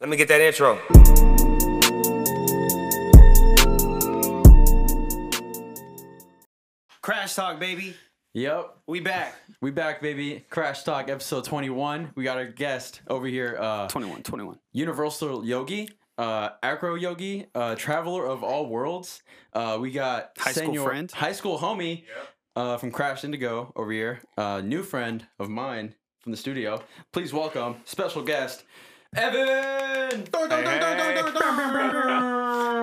Let me get that intro. Crash Talk, baby. Yep, We back. we back, baby. Crash Talk episode 21. We got our guest over here, uh, 21, 21. Universal Yogi, uh, Acro Yogi, uh, traveler of all worlds. Uh, we got High school Senor- friend. high school homie, uh, from Crash Indigo over here. Uh, new friend of mine from the studio. Please welcome special guest, Evan.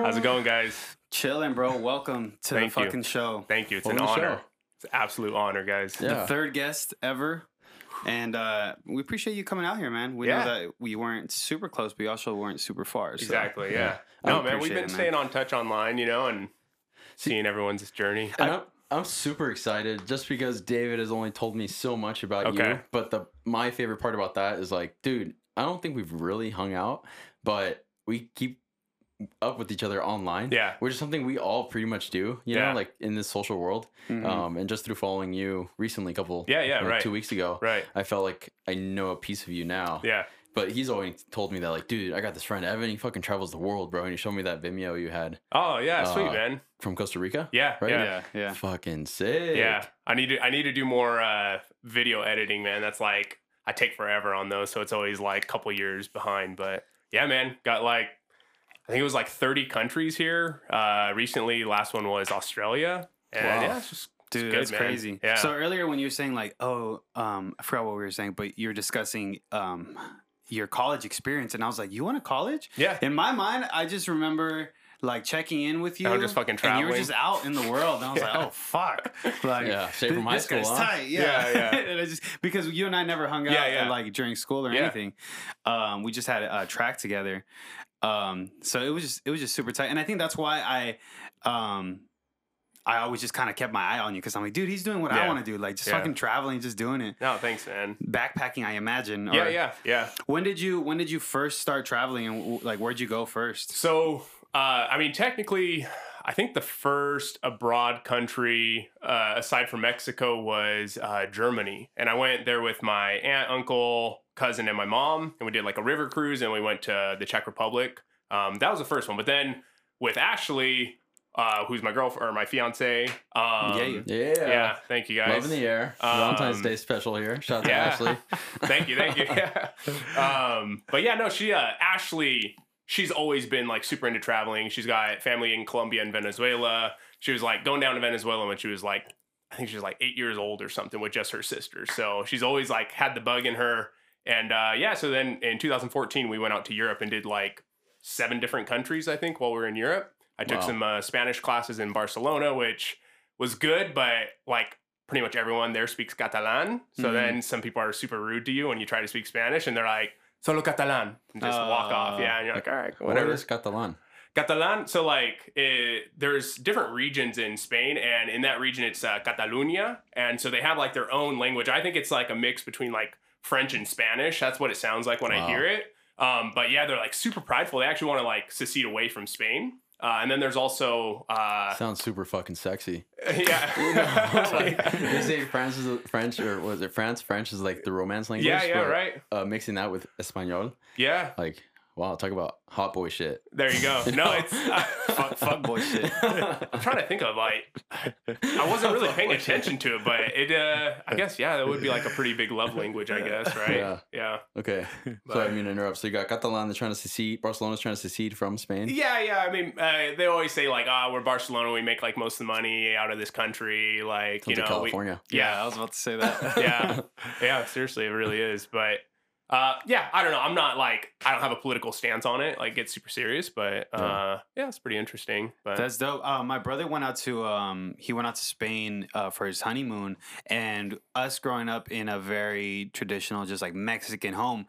How's it going, guys? Chilling, bro. Welcome to Thank the you. fucking show. Thank you. It's Welcome an to the honor. show. It's an absolute honor, guys. Yeah. The third guest ever. And uh, we appreciate you coming out here, man. We Yeah. know that we weren't super close, but we also weren't super far. So. Exactly. Yeah. I No, man, we've appreciate been it, man. staying on touch online, you know, and seeing everyone's journey. And I'm, I'm super excited just because David has only told me so much about you. But the my favorite part about that is like, dude, I don't think we've really hung out, but we keep up with each other online. Yeah. Which is something we all pretty much do, you Yeah. know, like in this social world. Mhm. Um, and just through following you recently, a couple, Yeah, yeah, like right. two weeks ago, Right. I felt like I know a piece of you now. Yeah. But he's always told me that, like, dude, I got this friend Evan. He fucking travels the world, bro. And he showed me that Vimeo you had Oh, yeah. Sweet, Uh, man. from Costa Rica. Yeah. right? Yeah. yeah, yeah. Fucking sick. Yeah. I need to. I need to do more uh, video editing, man. That's like I take forever on those, so it's always like a couple years behind. But yeah, man, got like I think it was like 30 countries here. Uh, recently, last one was Australia, and Wow. yeah, it's just it's Dude, good, that's man. crazy. Yeah. So earlier when you were saying like, oh, um, I forgot what we were saying, but you were discussing um, your college experience, and I was like, you went to college? yeah. In my mind, I just remember like checking in with you. Oh, just fucking And you were just out in the world. And I was Yeah. like, oh, fuck. Like, Yeah, straight from this- high school, guy's huh? tight. Yeah. Yeah, yeah. and I just, because you and I never hung out Yeah, yeah. like during school or Yeah. anything. Um, we just had a, a track together. Um, so it was just, it was just super tight. And I think that's why I, um, I always just kind of kept my eye on you because I'm like, dude, he's doing what I want to do. Like, just Yeah. fucking traveling, just doing it. No, thanks, man. Backpacking, I imagine. Yeah, or- yeah, yeah. When did you When did you first start traveling, and like, where'd you go first? So, uh, I mean, technically, I think the first abroad country uh, aside from Mexico was uh, Germany, and I went there with my aunt, uncle, cousin, and my mom, and we did like a river cruise, and we went to the Czech Republic. Um, that was the first one, but then with Ashley, uh, who's my girlfriend or my fiance, um, Yeah, Yeah. yeah, thank you guys. Love in the air. Valentine's Um, Day special here. Shout out to. Ashley. thank you, thank you. Yeah. Um, but yeah, no, she uh, Ashley, she's always been like super into traveling. She's got family in Colombia and Venezuela. She was like going down to Venezuela when she was like, I think she was like eight years old or something with just her sister. So she's always like had the bug in her. And uh, yeah, so then in 2014 we went out to Europe and did like seven different countries, I think, while we were in Europe. I took Wow. some uh, Spanish classes in Barcelona, which was good, but like pretty much everyone there speaks Catalan. So Mhm. then some people are super rude to you when you try to speak Spanish, and they're like, "Solo Catalan," and just walk off. Uh, Yeah, and you're like, "All right, What whatever." is Catalan? Catalan. So like, it, there's different regions in Spain, and in that region it's uh, Catalunya, and so they have like their own language. I think it's like a mix between like French and Spanish. That's what it sounds like when Wow. I hear it. Um, but yeah, they're like super prideful. They actually want to like secede away from Spain. Uh, and then there's also uh, Sounds super fucking sexy. yeah, like, they say France is French or was it France? French is like the romance language. yeah, yeah, right, Uh, mixing that with Espanol, yeah. like wow, talk about hot boy shit. There you go. No, it's uh, Fuck, fuck boy shit. I'm trying to think of like I wasn't really paying attention to it, but it uh I guess yeah, that would be like a pretty big love language, I guess, right? Yeah. Yeah. Okay, so I mean to interrupt. So you got Catalan, they're trying to secede. Barcelona's trying to secede from Spain. Yeah, yeah. I mean, uh, they always say like, "Ah, we're Barcelona. We make like most of the money out of this country." Like, Sounds you know, like we- California. Yeah, I was about to say that. yeah, yeah. Seriously, it really is. But uh, yeah, I don't know. I'm not like I don't have a political stance on it. Like, get super serious. But uh, yeah, it's pretty interesting. But That's dope. Uh, my brother went out to um, he went out to Spain uh, for his honeymoon, and us growing up in a very traditional, just like Mexican home,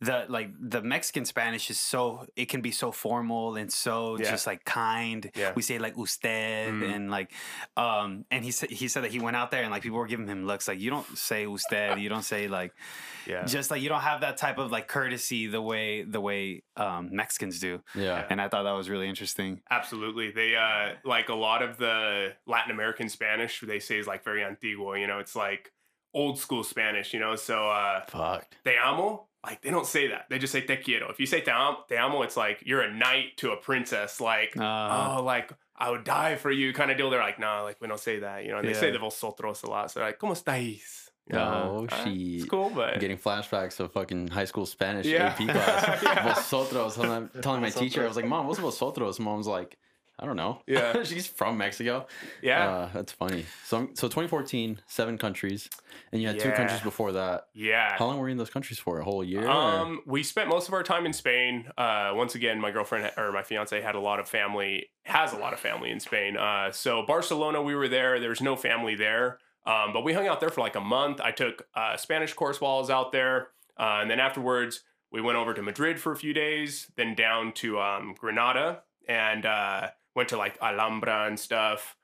the like the Mexican Spanish is so it can be so formal and so Yeah. just like kind. Yeah. We say like usted Mm. and like, um, and he said he said that he went out there and like people were giving him looks like you don't say usted, you don't say like yeah, just like you don't have that type of like courtesy the way the way um, Mexicans do, Yeah. and I thought that was really interesting. Absolutely. They uh like a lot of the Latin American Spanish they say is like very antiguo, you know, it's like old school Spanish, you know. So uh Fucked. te amo like they don't say that. They just say te quiero. If you say te amo, te amo it's like you're a knight to a princess. Like Uh, oh, like I would die for you kind of deal. They're like, no, like we don't say that. You know, and they say the vosotros a lot. So they're like, ¿Cómo estáis? You know, Oh, alright, shit. It's cool, but I'm getting flashbacks of fucking high school Spanish Yeah. AP class. Yeah. Vosotros. I'm telling my teacher, I was like, Mom, what's vosotros? Mom's like, I don't know. Yeah. She's from Mexico. yeah, Uh, that's funny. So, so 2014, seven countries, and you had two countries before that. yeah. How long were you in those countries for? A whole year? or- Um, we spent most of our time in Spain. Uh, once again, my girlfriend or my fiance had a lot of family, has a lot of family in Spain. Uh, so Barcelona, we were there. There was no family there, um, but we hung out there for like a month. I took uh, Spanish course while I was out there, uh, and then afterwards we went over to Madrid for a few days, then down to um, Granada and uh, went to like Alhambra and stuff.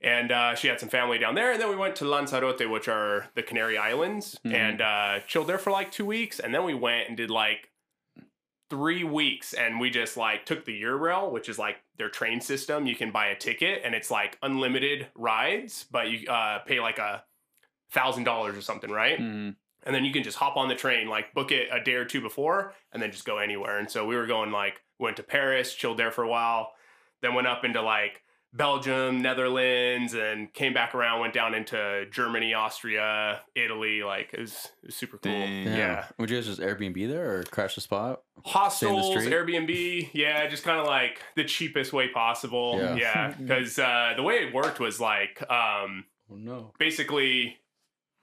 And uh, she had some family down there. And then we went to Lanzarote, which are the Canary Islands, Mhm. and uh, chilled there for like two weeks. And then we went and did like three weeks. And we just like took the Eurail, which is like their train system. You can buy a ticket and it's like unlimited rides, but you uh, pay like a thousand dollars or something, right? mhm. and then you can just hop on the train, like book it a day or two before, and then just go anywhere. And so we were going like went to Paris, chilled there for a while, then went up into like Belgium, Netherlands, and came back around, went down into Germany, Austria, Italy. Like it was, it was super cool. Dang. Damn. Yeah, Would you guys just Airbnb there or crash the spot? hostels, street? Airbnb, yeah, just kind of like the cheapest way possible. Yeah. Yeah, because uh, the way it worked was like. um Oh no. basically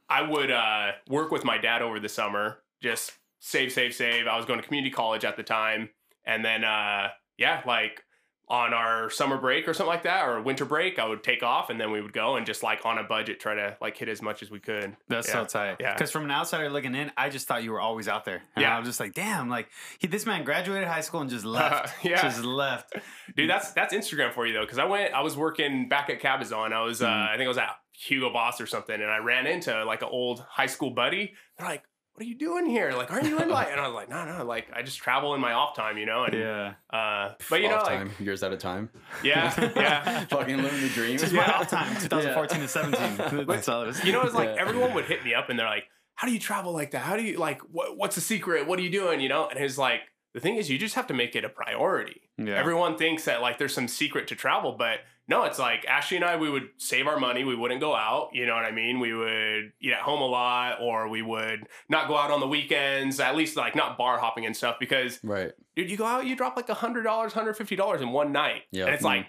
I would uh, work with my dad over the summer, just save, save, save. I was going to community college at the time. And then, uh, yeah, like on our summer break or something like that, or winter break, I would take off and then we would go and just like on a budget, try to like hit as much as we could. That's Yeah. so tight. Yeah. Because from an outsider looking in, I just thought you were always out there. And Yeah. I was just like, damn, like he, this man graduated high school and just left. yeah. Just left. Dude, that's that's Instagram for you though, because I went, I was working back at Cabazon. I was, uh, Mhm. I think I was at Hugo Boss or something, and I ran into like an old high school buddy. They're like, "What are you doing here? Like, aren't you in like?" And I was like, "No, no, like I just travel in my off time, you know." And Yeah. uh, but you know, Off like, time, years at a time. yeah, yeah. Fucking living the dream. Just my off time, 2014 to 17. That's all it was. You know, it's like Yeah. everyone would hit me up and they're like, "How do you travel like that? How do you like? What, what's the secret? What are you doing?" You know, and it's like the thing is, you just have to make it a priority. Yeah. Everyone thinks that like there's some secret to travel, but no, it's like Ashley and I, we would save our money. We wouldn't go out. You know what I mean? We would eat at home a lot, or we would not go out on the weekends. At least like not bar hopping and stuff. Because Right. dude, you go out, you drop like a hundred dollars, hundred fifty dollars in one night, Yeah. and it's like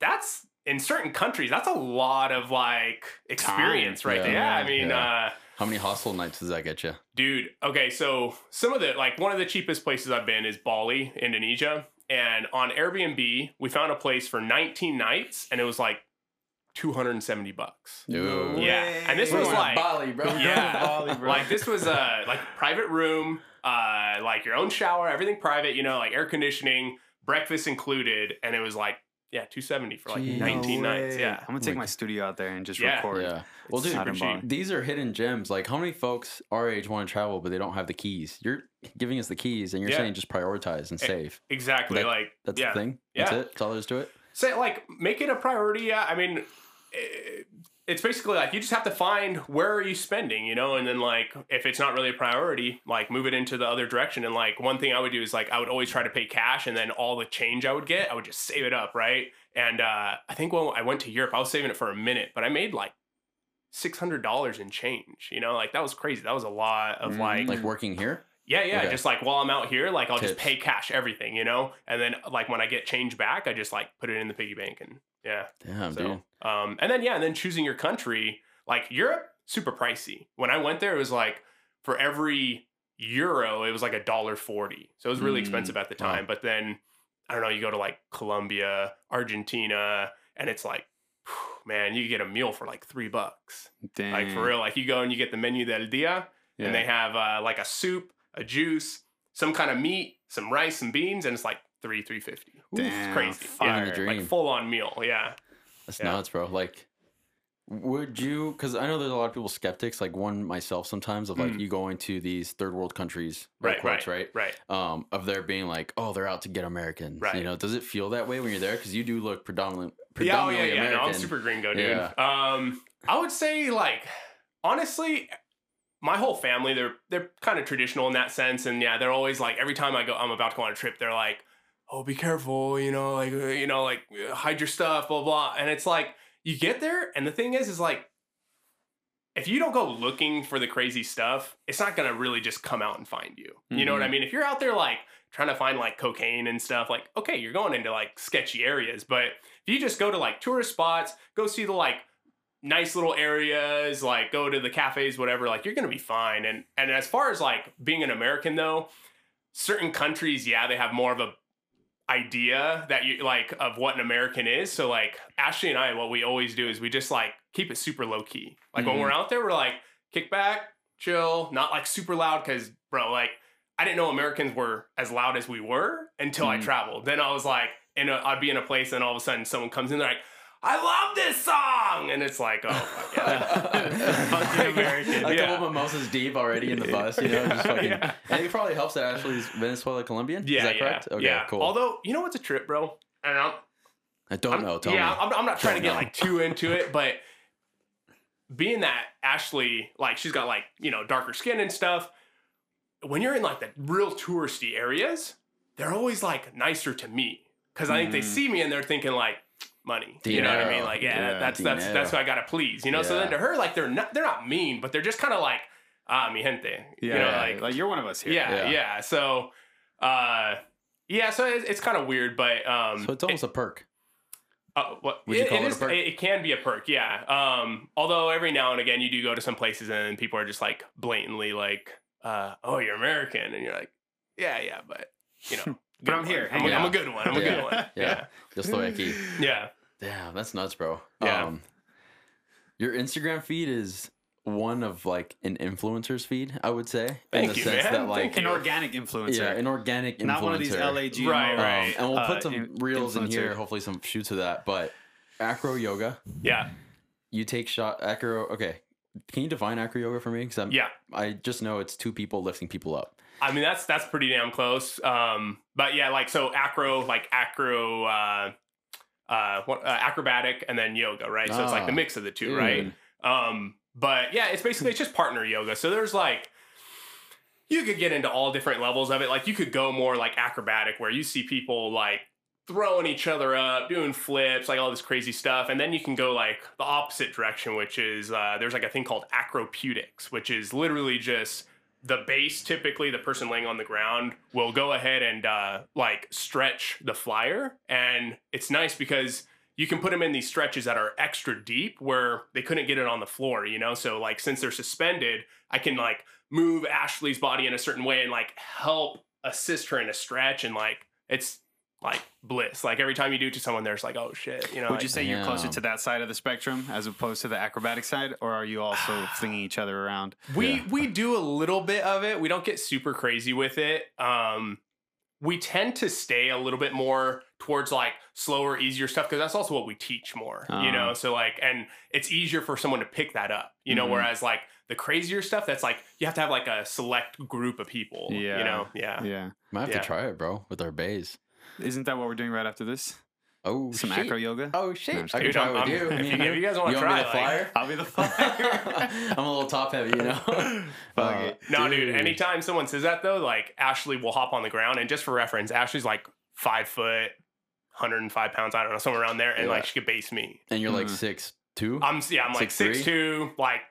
that's in certain countries. That's a lot of like experience right Yeah. there. Yeah, I mean. Yeah. uh How many hostel nights does that get you? Dude, okay, so some of the like one of the cheapest places I've been is Bali, Indonesia. And on Airbnb, we found a place for 19 nights and it was like 270 bucks. Dude. Yeah, and this We're was like- Bali, bro. Yeah. Bali, bro. Like this was a like private room, uh like your own shower, everything private, you know, like air conditioning, breakfast included, and it was like yeah, 270 for like Jeez. 19 No nights. Yeah. I'm gonna take my studio out there and just Yeah. record. Yeah. Well, dude, super cheap. These are hidden gems. Like, how many folks our age want to travel, but they don't have the keys? You're giving us the keys, and you're Yeah. saying just prioritize and save. Exactly. That- like That's yeah. the thing. That's Yeah. it. That's all there is to it. say like make it a priority yeah i mean eh, it's basically like you just have to find where are you spending you know and then like if it's not really a priority like move it into the other direction and like one thing i would do is like i would always try to pay cash and then all the change i would get i would just save it up right and uh i think when i went to europe i was saving it for a minute but i made like $600 in change you know like that was crazy that was a lot of Mm. like Like working here. yeah, yeah. Okay. Just like while I'm out here, like I'll just pay cash everything, you know? And then like when I get change back, I just like put it in the piggy bank and yeah. Damn, so dude. um and then yeah, and then choosing your country, like Europe, super pricey. When I went there, it was like for every euro, it was like a dollar forty. So it was really Mm, expensive at the wow. time. But then I don't know, you go to like Colombia, Argentina, and it's like man, you get a meal for like three bucks. Damn. Like for real, like you go and you get the menu del dia, Yeah. and they have uh, like a soup, a juice, some kind of meat, some rice, some beans, and it's like three three fifty. Damn, It's crazy. fire. Living the dream. Like full on meal. Yeah. That's Yeah. nuts, bro. Like, would you? Because I know there's a lot of people skeptics, like one myself sometimes, of like Mm. you going to these third world countries, Right, right, quotes, right? Right. Um, of there being like, oh, they're out to get Americans. Right. You know, does it feel that way when you're there? Because you do look predominant, Yeah. Oh predominantly yeah. Yeah. American. No, I'm super gringo, dude. Yeah. Um, I would say like honestly, my whole family they're they're kind of traditional in that sense, and yeah, they're always like every time I go, I'm about to go on a trip, they're like, oh, be careful, you know, like uh, you know, like uh, hide your stuff, blah blah, and it's like you get there, and the thing is, is like if you don't go looking for the crazy stuff, it's not gonna really just come out and find you. You know what I Mhm. mean? If you're out there like trying to find like cocaine and stuff, like okay, you're going into like sketchy areas, but if you just go to like tourist spots, go see the like nice little areas, like go to the cafes, whatever, like you're gonna be fine. And and as far as like being an American though, certain countries, yeah, they have more of a idea that you like of what an American is. So like Ashley and I, what we always do is we just like keep it super low key. Like when Mhm. we're out there, we're like kick back, chill, not like super loud because bro, like I didn't know Americans were as loud as we were until I Mhm. traveled. Then I was like, in a, I'd be in a place and all of a sudden someone comes in, they're like, I love this song, and it's like, oh, fuck yeah. Fucking American. A Yeah. couple mimosas deep already in the bus, you know, just fucking. Yeah. And it probably helps that Ashley's Venezuela Colombian. yeah, Is that yeah, correct? Okay, yeah. cool. Although you know what's a trip, bro, and I'm, I don't I'm- know. Tell yeah, me. I'm, I'm not trying to Don't get know. like too into it, but being that Ashley, like, she's got like you know darker skin and stuff. When you're in like the real touristy areas, they're always like nicer to me because I think they Mm. see me and they're thinking like money. You know what I mean? Like, yeah, Yeah, that's that's that's dinero. who I gotta please. You know. So then to her, like, they're not they're not mean, but they're just kind of like ah mi gente. Yeah, You know, like, like you're one of us here. yeah, Yeah. yeah. So, uh, yeah. So it's, it's kind of weird, but um, so it's almost a perk. uh, what, Would you it- call it it a perk? It, it can be a perk, yeah. Um, although every now and again you do go to some places and people are just like blatantly like, uh, "Oh, you're American," and you're like, "Yeah, yeah, but you know, But I'm one. here. I'm, Hang a- I'm a good one. I'm a good one. Yeah. Yeah, Just the way I keep. yeah. Damn, that's nuts, bro. Yeah. Um, your Instagram feed is one of like an influencer's feed, I would say. in the you, sense man. that like An organic influencer. yeah, an organic influencer. Not one of these LA GMO. Right, Um, right. and we'll uh, put some in- reels in here, hopefully some shoots of that. But acro yoga, Yeah, you take shot acro. Okay, can you define acro yoga for me? Because I'm yeah. I just know it's two people lifting people up. I mean, that's that's pretty damn close. Um, but yeah, like so, acro, like acro, uh, uh, what, uh, acrobatic, and then yoga, right? So it's like the Ah, mix of the two, right? Um, but yeah, it's basically it's just partner yoga. So there's like you could get into all different levels of it. Like you could go more like acrobatic, where you see people like throwing each other up, doing flips, like all this crazy stuff, and then you can go like the opposite direction, which is uh, there's like a thing called acropeutics, which is literally just the base. Typically, the person laying on the ground will go ahead and uh, like stretch the flyer, and it's nice because you can put them in these stretches that are extra deep where they couldn't get it on the floor, you know? So like since they're suspended, I can like move Ashley's body in a certain way and like help assist her in a stretch and like it's like bliss. Like every time you do it to someone there's like, oh shit, you know. Would like- you say you're closer to that side of the spectrum as opposed to the acrobatic side, or are you also flinging each other around? We Yeah. we do a little bit of it. We don't get super crazy with it. Um, we tend to stay a little bit more towards like slower, easier stuff because that's also what we teach more. You Uh-huh. know, so like, and it's easier for someone to pick that up. You know, Mhm. whereas like the crazier stuff, that's like you have to have like a select group of people. Yeah. You know, yeah. Yeah. Might have Yeah. to try it, bro, with our bays. Isn't that what we're doing right after this? Oh, Some shit. acro yoga? Oh No, shit! I'm just I can Dude, try with you. if you- if you guys wanna want try, me to like- I'll be the flyer. I'm a little top heavy, you know. Fuck Uh, it. No, dude. Anytime someone says that though, like Ashley will hop on the ground, and just for reference, Ashley's like five foot, 105 pounds. I don't know, somewhere around there, and Yeah. like she could base me. And you're like Mhm. six two. I'm yeah, I'm like 6'3"? six two, like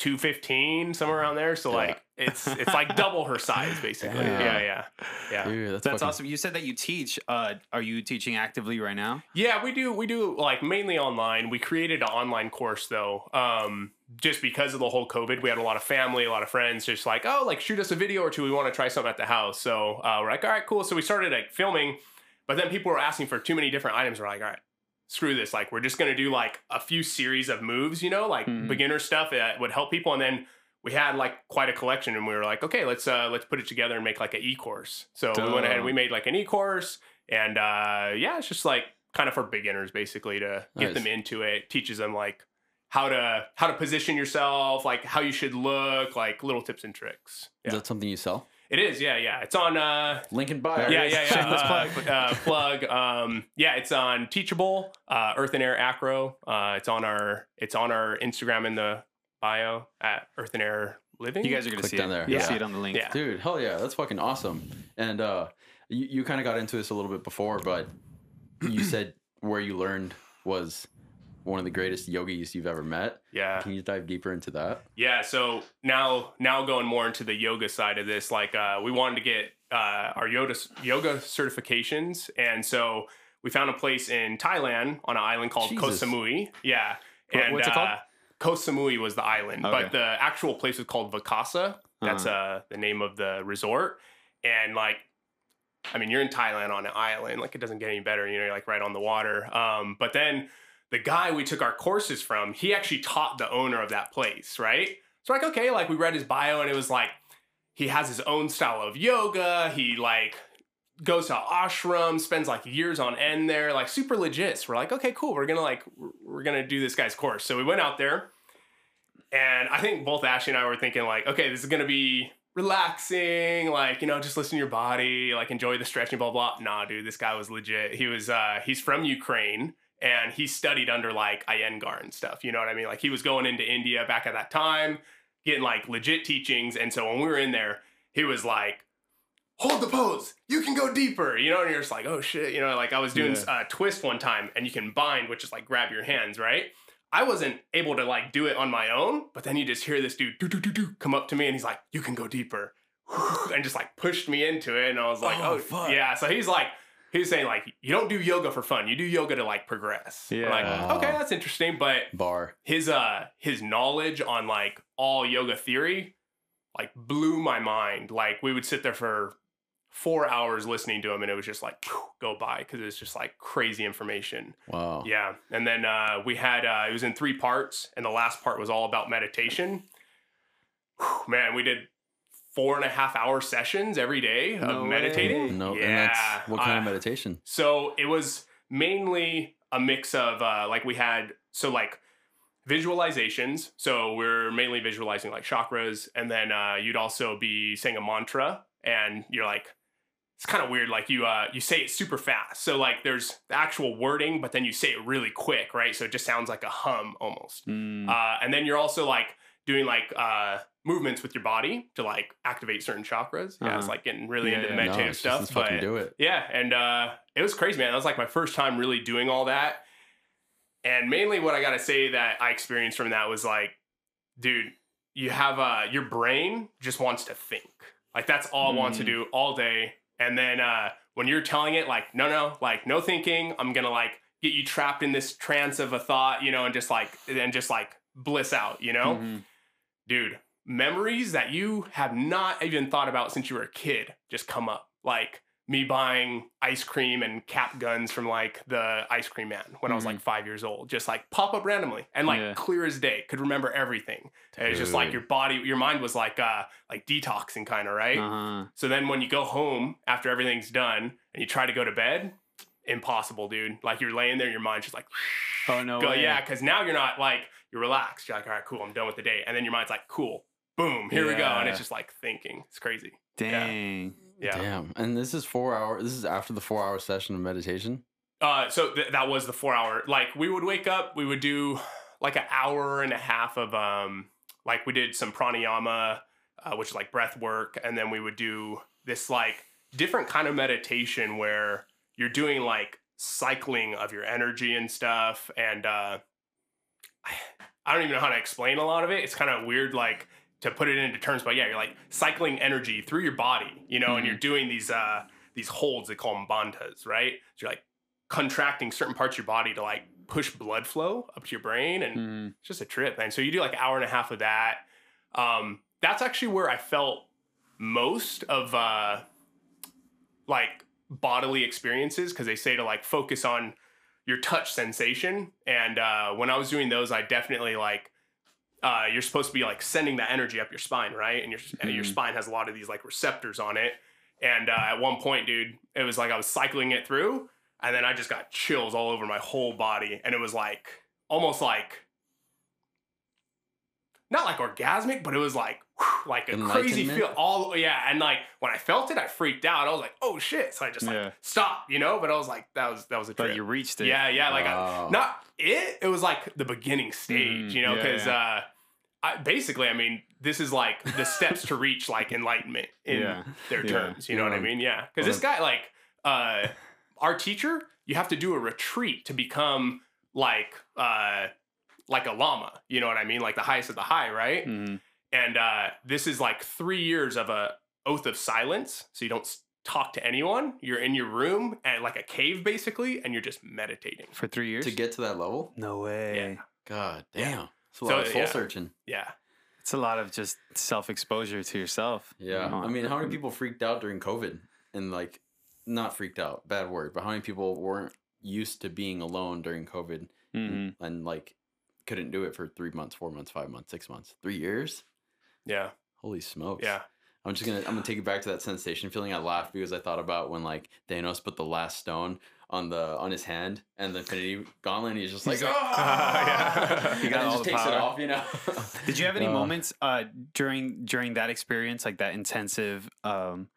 two fifteen, somewhere around there. So Yeah. like it's it's like double her size basically. Damn. Yeah, yeah, yeah. Dude, that's, That's fucking- awesome. You said that you teach. Uh, are you teaching actively right now? Yeah, we do we do like mainly online. We created an online course though. Um just because of the whole COVID, we had a lot of family, a lot of friends just like, oh, like shoot us a video or two. We want to try something at the house. So uh, we're like, all right, cool. So we started like filming, but then people were asking for too many different items. We're like, all right, screw this. Like we're just gonna do like a few series of moves, you know, like Mhm. beginner stuff that would help people. And then we had like quite a collection, and we were like, okay, let's uh let's put it together and make like an e course. So we went ahead and we made like an e course, and uh yeah, it's just like kind of for beginners basically to get Nice. them into it. Teaches them like how to how to position yourself, like how you should look, like little tips and tricks. Is that something you sell? It is, yeah, yeah. It's on uh Link in bio. yeah, yeah, yeah. Uh, plug. uh, plug. Um, yeah, it's on Teachable, uh, Earth and Air Acro. Uh, it's on our it's on our Instagram in the bio at Earth and Air living. You guys are gonna Click see down it. there. You'll Yeah. see it on the link. Yeah. Dude, hell yeah, that's fucking awesome. And uh, you, you kind of got into this a little bit before, but you said where you learned was one of the greatest yogis you've ever met. yeah. Can you dive deeper into that? Yeah, so now now going more into the yoga side of this, like uh, we wanted to get uh, our yoga yoga certifications, and so we found a place in Thailand on an island called Koh Jesus. Samui. Yeah, and what's it called? uh, Koh Samui was the island, Okay. but the actual place was called Vikasa. That's uh the name of the resort, and like. I mean, you're in Thailand on an island. Like, it doesn't get any better. You know, you're like right on the water. Um, but then the guy we took our courses from, he actually taught the owner of that place, right? So like, okay, like we read his bio and it was like he has his own style of yoga. He like goes to ashram, spends like years on end there, like super legit. So we're like, okay, cool. We're gonna like we're- we're gonna do this guy's course. So we went out there, and I think both Ashley and I were thinking like, okay, this is gonna be relaxing, like you know, just listen to your body, like enjoy the stretching, blah blah. Nah, dude, this guy was legit. He was uh he's from Ukraine and he studied under like Iyengar and stuff. You know what I mean? Like he was going into India back at that time, getting like legit teachings. And so when we were in there, he was like, "Hold the pose. You can go deeper." You know, and you're just like, "Oh shit!" You know, like I was doing Yeah. uh, twist one time, and you can bind, which is like grab your hands, right? I wasn't able to like do it on my own, but then you just hear this dude do do do do come up to me, and he's like, "You can go deeper," and just like pushed me into it, and I was like, Oh, "Oh, fuck. yeah." So he's like, he's saying like, you don't do yoga for fun. You do yoga to like progress. I'm Yeah. Like, Wow. okay, that's interesting, but Bar. his uh his knowledge on like all yoga theory like blew my mind. Like we would sit there for four hours listening to him, and it was just like phew, go by because it's just like crazy information. Wow. Yeah, and then uh, we had uh, it was in three parts, and the last part was all about meditation. Whew, man, we did four and a half hour sessions every day of No meditating. way. No, yeah, and that's what kind of meditation? so it was mainly a mix of uh, like we had so like visualizations. So we're mainly visualizing like chakras, and then uh, you'd also be saying a mantra, and you're like, it's kind of weird. Like you uh, you say it super fast. So like there's the actual wording, but then you say it really quick, right? So it just sounds like a hum almost. Mm. Uh, and then you're also like doing like uh, movements with your body to like activate certain chakras. Yeah, it's Uh-huh. like getting really Yeah, into the yeah. meditative no, it's stuff. but do it. yeah, and uh, it was crazy, man. That was like my first time really doing all that. And mainly, what I gotta say that I experienced from that was like, dude, you have uh, your brain just wants to think. Like that's all it wants to Mm. do all day. And then uh, when you're telling it, like, no, no, like no thinking. I'm gonna like get you trapped in this trance of a thought, you know, and just like and just like bliss out, you know Mhm. dude, memories that you have not even thought about since you were a kid just come up. Like me buying ice cream and cap guns from like the ice cream man when I was like five years old, just like pop up randomly and like Yeah. clear as day, could remember everything. It's just like your body, your mind was like uh like detoxing kind of, right? Uh-huh. So then when you go home after everything's done and you try to go to bed, impossible, dude. Like you're laying there, your mind's just like Oh no. go way. yeah because now you're not like you're relaxed you're like all right cool i'm done with the day and then your mind's like cool boom here we go and it's just like thinking it's crazy Dang. yeah Damn. And this is four hour. This is after the four hour session of meditation. uh so th- that was the four hour like we would wake up we would do like an hour and a half of um like we did some pranayama uh, which is like breath work and then we would do this like different kind of meditation where you're doing like cycling of your energy and stuff and uh I don't even know how to explain a lot of it. It's kind of weird, like to put it into terms, but yeah, you're like cycling energy through your body, you know, and you're doing these uh these holds. They call them bandhas, right? So you're like contracting certain parts of your body to like push blood flow up to your brain, and Mhm. it's just a trip, man. So you do like an hour and a half of that. Um, that's actually where I felt most of uh like bodily experiences because they say to like focus on your touch sensation. And uh, when I was doing those, I definitely like uh, you're supposed to be like sending that energy up your spine, right? And your and your spine has a lot of these like receptors on it. And uh, at one point, dude, it was like I was cycling it through, and then I just got chills all over my whole body, and it was like almost like not like orgasmic, but it was like whew, like a crazy feel. All yeah, and like when I felt it, I freaked out. I was like, oh shit! So I just like Yeah. stopped, you know. But I was like, that was that was a But trip. you reached it. Yeah, yeah, like. I, not it. It was like the beginning stage, Mhm, you know, because yeah. uh, I basically, I mean, this is like the steps to reach like enlightenment in Yeah. their Yeah. terms. You know what I mean? Yeah. Because this guy, like, uh, our teacher, you have to do a retreat to become like, uh, like a lama. You know what I mean? Like the highest of the high, right? Mhm. And uh, this is like three years of a oath of silence, so you don't talk to anyone. You're in your room and like a cave, basically, and you're just meditating. For three years? To get to that level? no way. Yeah. God Yeah. damn. It's a So, lot of soul yeah. searching. Yeah. It's a lot of just self exposure to yourself. Yeah. You know? I mean, how many people freaked out during COVID and like not freaked out, bad word, but how many people weren't used to being alone during COVID Mhm. and like couldn't do it for three months, four months, five months, six months, three years? Yeah. Holy smokes. Yeah. I'm just gonna I'm gonna take it back to that sensation feeling. I laughed because I thought about when like Thanos put the last stone on the on his hand and the Infinity Gauntlet. And he's just like, He's like, "Ah!" He got and all just the takes it off, you know. Did you have any Uh, moments uh, during during that experience, like that intensive um,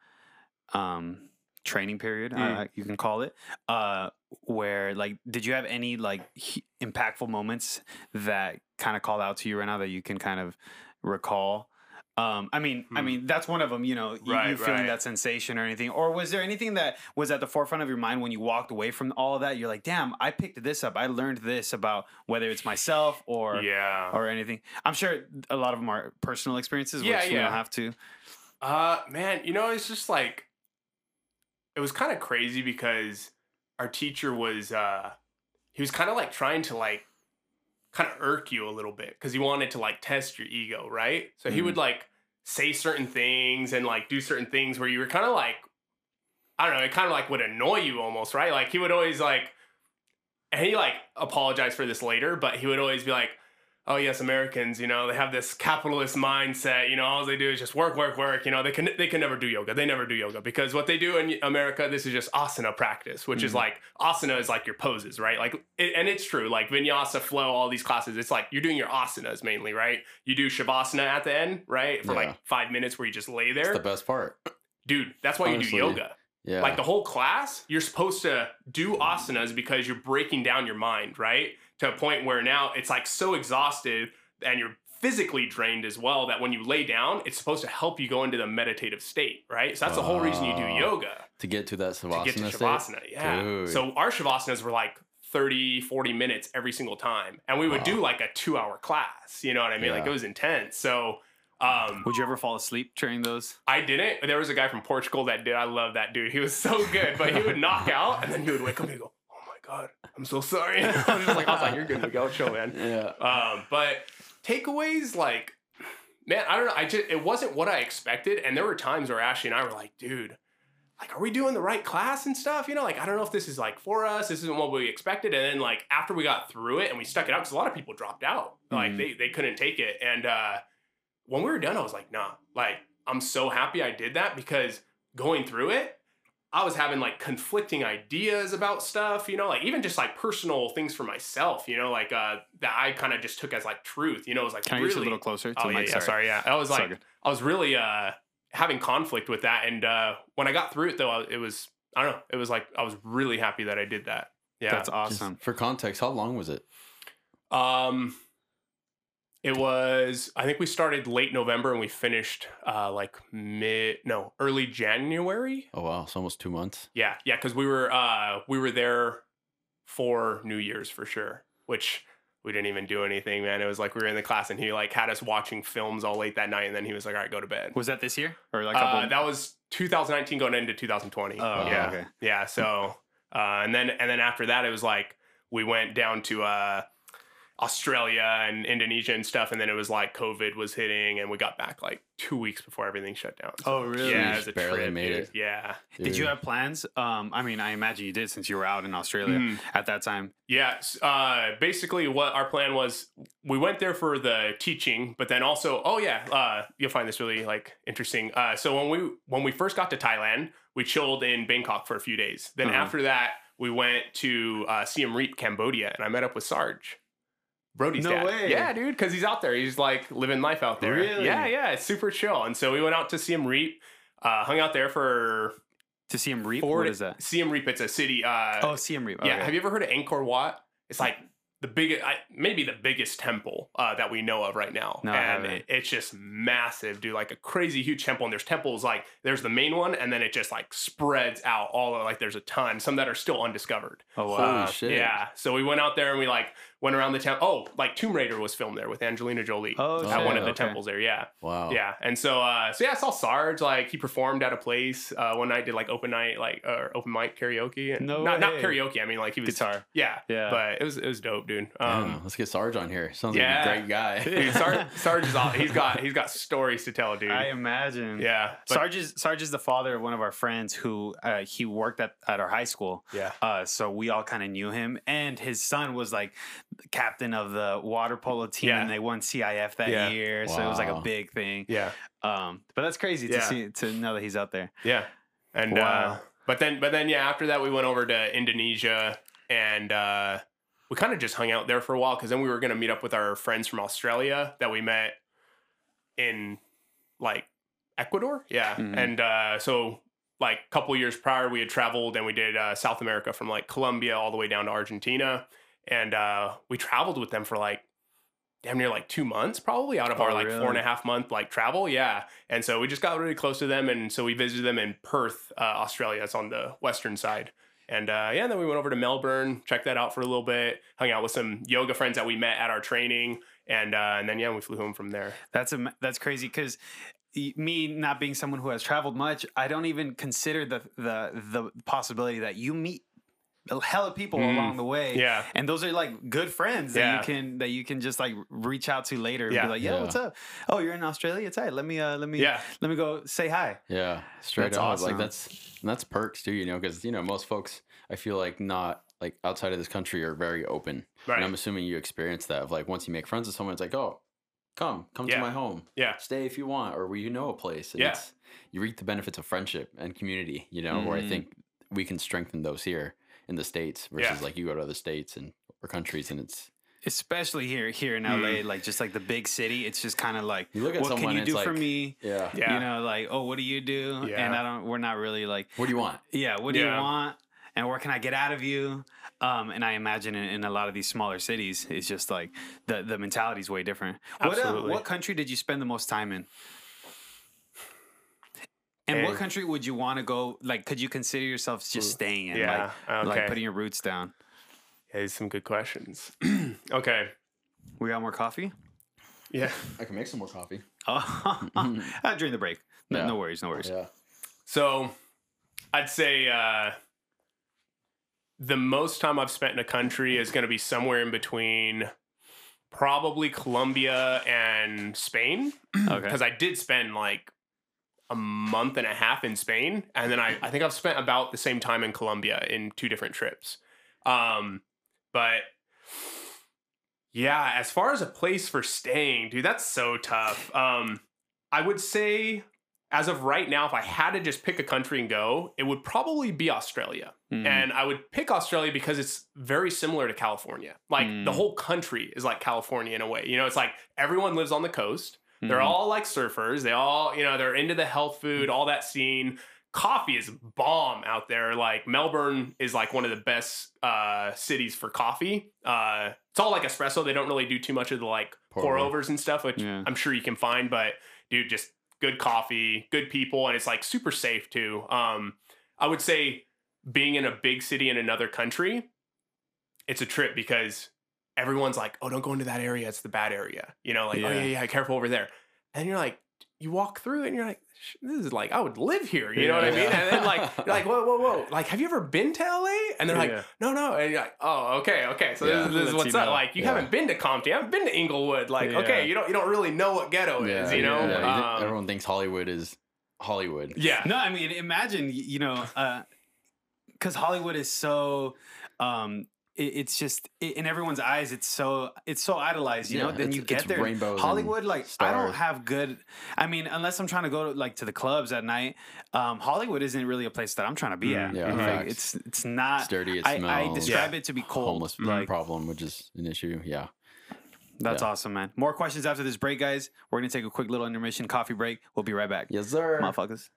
um, training period, Mm. uh, you can call it, uh, where like, did you have any like he- impactful moments that kind of call out to you right now that you can kind of recall? Um, I mean, I Hmm. mean that's one of them. You know, you, you feeling right. that sensation or anything, or was there anything that was at the forefront of your mind when you walked away from all of that? You're like, damn, I picked this up. I learned this about whether it's myself or Yeah. or anything. I'm sure a lot of them are personal experiences, Yeah, which we yeah. don't have to. Uh, man, you know, it's just like it was kind of crazy because our teacher was uh he was kind of like trying to like kind of irk you a little bit because he wanted to like test your ego, right? So he would like say certain things and like do certain things where you were kind of like I don't know, it kind of like would annoy you almost, right? Like he would always like and he like apologized for this later, but he would always be like oh yes americans you know they have this capitalist mindset you know all they do is just work work work you know they can they can never do yoga they never do yoga because what they do in america this is just asana practice which is Mhm. like asana is like your poses right like it, and it's true like vinyasa flow all these classes it's like you're doing your asanas mainly right you do shavasana at the end right for Yeah. like five minutes where you just lay there the best part. dude that's why Honestly. you do yoga Yeah. like the whole class, you're supposed to do asanas because you're breaking down your mind, right? To a point where now it's like so exhausted and you're physically drained as well that when you lay down, it's supposed to help you go into the meditative state, right? So that's the whole reason you do yoga to get to that shavasana. to get to state. Shavasana. Yeah. Dude. So our Shavasanas were like 30, 40 minutes every single time. And we would Wow. do like a two hour class. You know what I mean? Like it was intense. So um Would you ever fall asleep during those? I didn't. There was a guy from Portugal that did. I love that dude. He was so good, but he would knock out and then he would wake up and he'd go, "Oh my god, I'm so sorry." I was like, I was like, "You're good to go, chill, man." Yeah. Um, but takeaways, like, man, I don't know. I just it wasn't what I expected, and there were times where Ashley and I were like, "Dude." Like, are we doing the right class and stuff? You know, like, I don't know if this is like for us. This isn't what we expected. And then, like, after we got through it and we stuck it out, because a lot of people dropped out. Like, Mhm. they, they couldn't take it. And uh, when we were done, I was like, nah, like, I'm so happy I did that because going through it, I was having like conflicting ideas about stuff, you know, like even just like personal things for myself, you know, like uh that I kind of just took as like truth, you know, it was like Can I really use a little closer to Oh the yeah, mic? yeah, sorry, yeah. I was like good. I was really uh having conflict with that and uh when I got through it though, it was I don't know, it was like I was really happy that I did that. Yeah. That's Just awesome. for context, how long was it? Um, it was. I think we started late November and we finished uh like mid no early January. Oh wow, it's almost two months. Yeah, yeah, because we were uh we were there for New Year's for sure, which we didn't even do anything, man. It was like we were in the class and he like had us watching films all late that night, and then he was like, "All right, go to bed." Was that this year or like a couple? Uh, that was 2019 going into 2020. Oh, okay, yeah, okay. yeah. So, uh, and then and then after that, it was like we went down to uh, Australia and Indonesia and stuff, and then it was like COVID was hitting, and we got back like two weeks before everything shut down. So, oh, really? yeah, it was a barely trip, made dude. it. Yeah, Did you have plans? Um, I mean, I imagine you did since you were out in Australia Mhm. at that time. Yeah. Uh, basically, what our plan was, we went there for the teaching, but then also, oh yeah, uh, you'll find this really like interesting. Uh, so when we when we first got to Thailand, we chilled in Bangkok for a few days. Then Uh-huh. after that, we went to uh, Siem Reap, Cambodia, and I met up with Sarge. Brody's No dad. way. Yeah, dude, because he's out there. He's like living life out there. Really? Yeah, yeah. It's super chill. And so we went out to Siem Reap, uh, hung out there for To see him reap? four. What is that? Siem Reap. It's a city. Uh, Oh, him Reap. yeah. Okay. Have you ever heard of Angkor Wat? It's like the biggest, maybe the biggest temple uh, that we know of right now. No, I and haven't. it, it's just massive, dude. Like a crazy huge temple. And there's temples like there's the main one, and then it just like spreads out all like there's a ton. Some that are still undiscovered. Oh Holy wow. shit. Yeah. So we went out there and we like went around the temple. Oh, like Tomb Raider was filmed there with Angelina Jolie Oh, at shit. one of the okay. temples there. Yeah. Wow. Yeah, and so uh, so yeah, I saw Sarge like he performed at a place uh, one night, did like open night, like or open mic karaoke, and No not not karaoke. I mean, like he was Guitar. Yeah, Yeah. but it was it was dope, dude. Yeah, Um, let's get Sarge on here. Sounds yeah. like a great guy. dude, Sarge, Sarge is all, he's got he's got stories to tell, dude. I imagine. yeah, but- Sarge is Sarge is the father of one of our friends who uh, he worked at, at our high school. yeah, Uh, so we all kind of knew him, and his son was like captain of the water polo team, Yeah. and they won CIF that Yeah. year. So it was like a big thing. yeah, Um, but that's crazy to Yeah. see to know that he's out there. yeah, and uh, but then but then yeah, after that we went over to Indonesia and. uh we kind of just hung out there for a while because then we were going to meet up with our friends from Australia that we met in like Ecuador. Yeah. Mhm. And uh, so, like, a couple years prior, we had traveled and we did uh, South America from like Colombia all the way down to Argentina. And uh, we traveled with them for like damn near like two months, probably out of Oh, our like really? four and a half month like travel. Yeah. And so we just got really close to them. And so we visited them in Perth, uh, Australia. It's on the western side. And uh, yeah, then we went over to Melbourne, checked that out for a little bit, hung out with some yoga friends that we met at our training, and uh, and then yeah, we flew home from there. That's a that's crazy because me not being someone who has traveled much, I don't even consider the the the possibility that you meet a hell of people Mm. along the way. Yeah, And those are like good friends that you can that you can just like reach out to later and Yeah. be like, yo, Yeah. what's up? Oh, you're in Australia? It's all right. Let me uh let me yeah, let me go say hi. Yeah, straight That's up. awesome. Like that's that's perks too, you know, because you know most folks I feel like not like outside of this country are very open, right. and I'm assuming you experience that of like once you make friends with someone, it's like oh, come come Yeah. to my home, Yeah. stay if you want, or where you know a place. And Yeah. it's, you reap the benefits of friendship and community, you know, where I Mhm. think we can strengthen those here in the states versus Yeah. like you go to other states and or countries and it's Especially here here in LA, like just like the big city. It's just kind of like you look at what someone can you do it's for me? yeah, Yeah. You know, like, oh, what do you do? And I don't we're not really like what do you want? Yeah, what do you want? And where can I get out of you? Um, and I imagine in, in a lot of these smaller cities, it's just like the the mentality is way different. What uh, what country did you spend the most time in? And what country would you want to go? Like, could you consider yourself just staying in? Yeah. Like, like putting your roots down. Yeah, these are some good questions. okay. We got more coffee? Yeah. I can make some more coffee. Oh, uh, during the break. No, Yeah. no worries, no worries. Yeah, So I'd say uh, the most time I've spent in a country is going to be somewhere in between probably Colombia and Spain. Okay. Because I did spend like a month and a half in Spain. And then I, I think I've spent about the same time in Colombia in two different trips. Um, but yeah, as far as a place for staying, dude, that's so tough. Um, I would say, as of right now, if I had to just pick a country and go, it would probably be Australia. Mm. And I would pick Australia because it's very similar to California. Like the Mm. whole country is like California in a way. You know, it's like everyone lives on the coast. They're Mhm. all like surfers. They all, you know, they're into the health food, all that scene. Coffee is bomb out there. Like Melbourne is like one of the best uh, cities for coffee. Uh, it's all like espresso. They don't really do too much of the like Pour pour overs and stuff, which Yeah. I'm sure you can find. But dude, just good coffee, good people, and it's like super safe too. Um, I would say being in a big city in another country, it's a trip because everyone's like, "Oh, don't go into that area; it's the bad area." You know, like, "Oh Yeah. yeah, yeah, careful over there." And you're like, you walk through it and you're like, "This is like I would live here." You know what I mean? Yeah. And then like, you're like, "Whoa, whoa, whoa!" Like, have you ever been to LA? And they're like, Yeah. "No, no." And you're like, "Oh, okay, okay." So Yeah. this, is- this is what's up. know. Like, you Yeah. haven't been to Compton, you haven't been to Inglewood. Like, Yeah. okay, you don't you don't really know what ghetto is. You know? yeah, you Um, everyone thinks Hollywood is Hollywood. yeah. No, I mean, imagine you know, because Hollywood is so. Um, it, it's just i in everyone's eyes. It's so it's so idolized, you know. Then you get there, rainbows Hollywood. Like I don't have good. I mean, unless I'm trying to go to, like to the clubs at night. Um, Hollywood isn't really a place that I'm trying to be Mm, at. yeah, Like, it's it's not. It's dirty. It I, smells. I describe it to be cold. homeless Like problem, which is an issue. Yeah. that's Yeah. awesome, man. More questions after this break, guys. We're gonna take a quick little intermission coffee break. We'll be right back, Yes, sir. motherfuckers.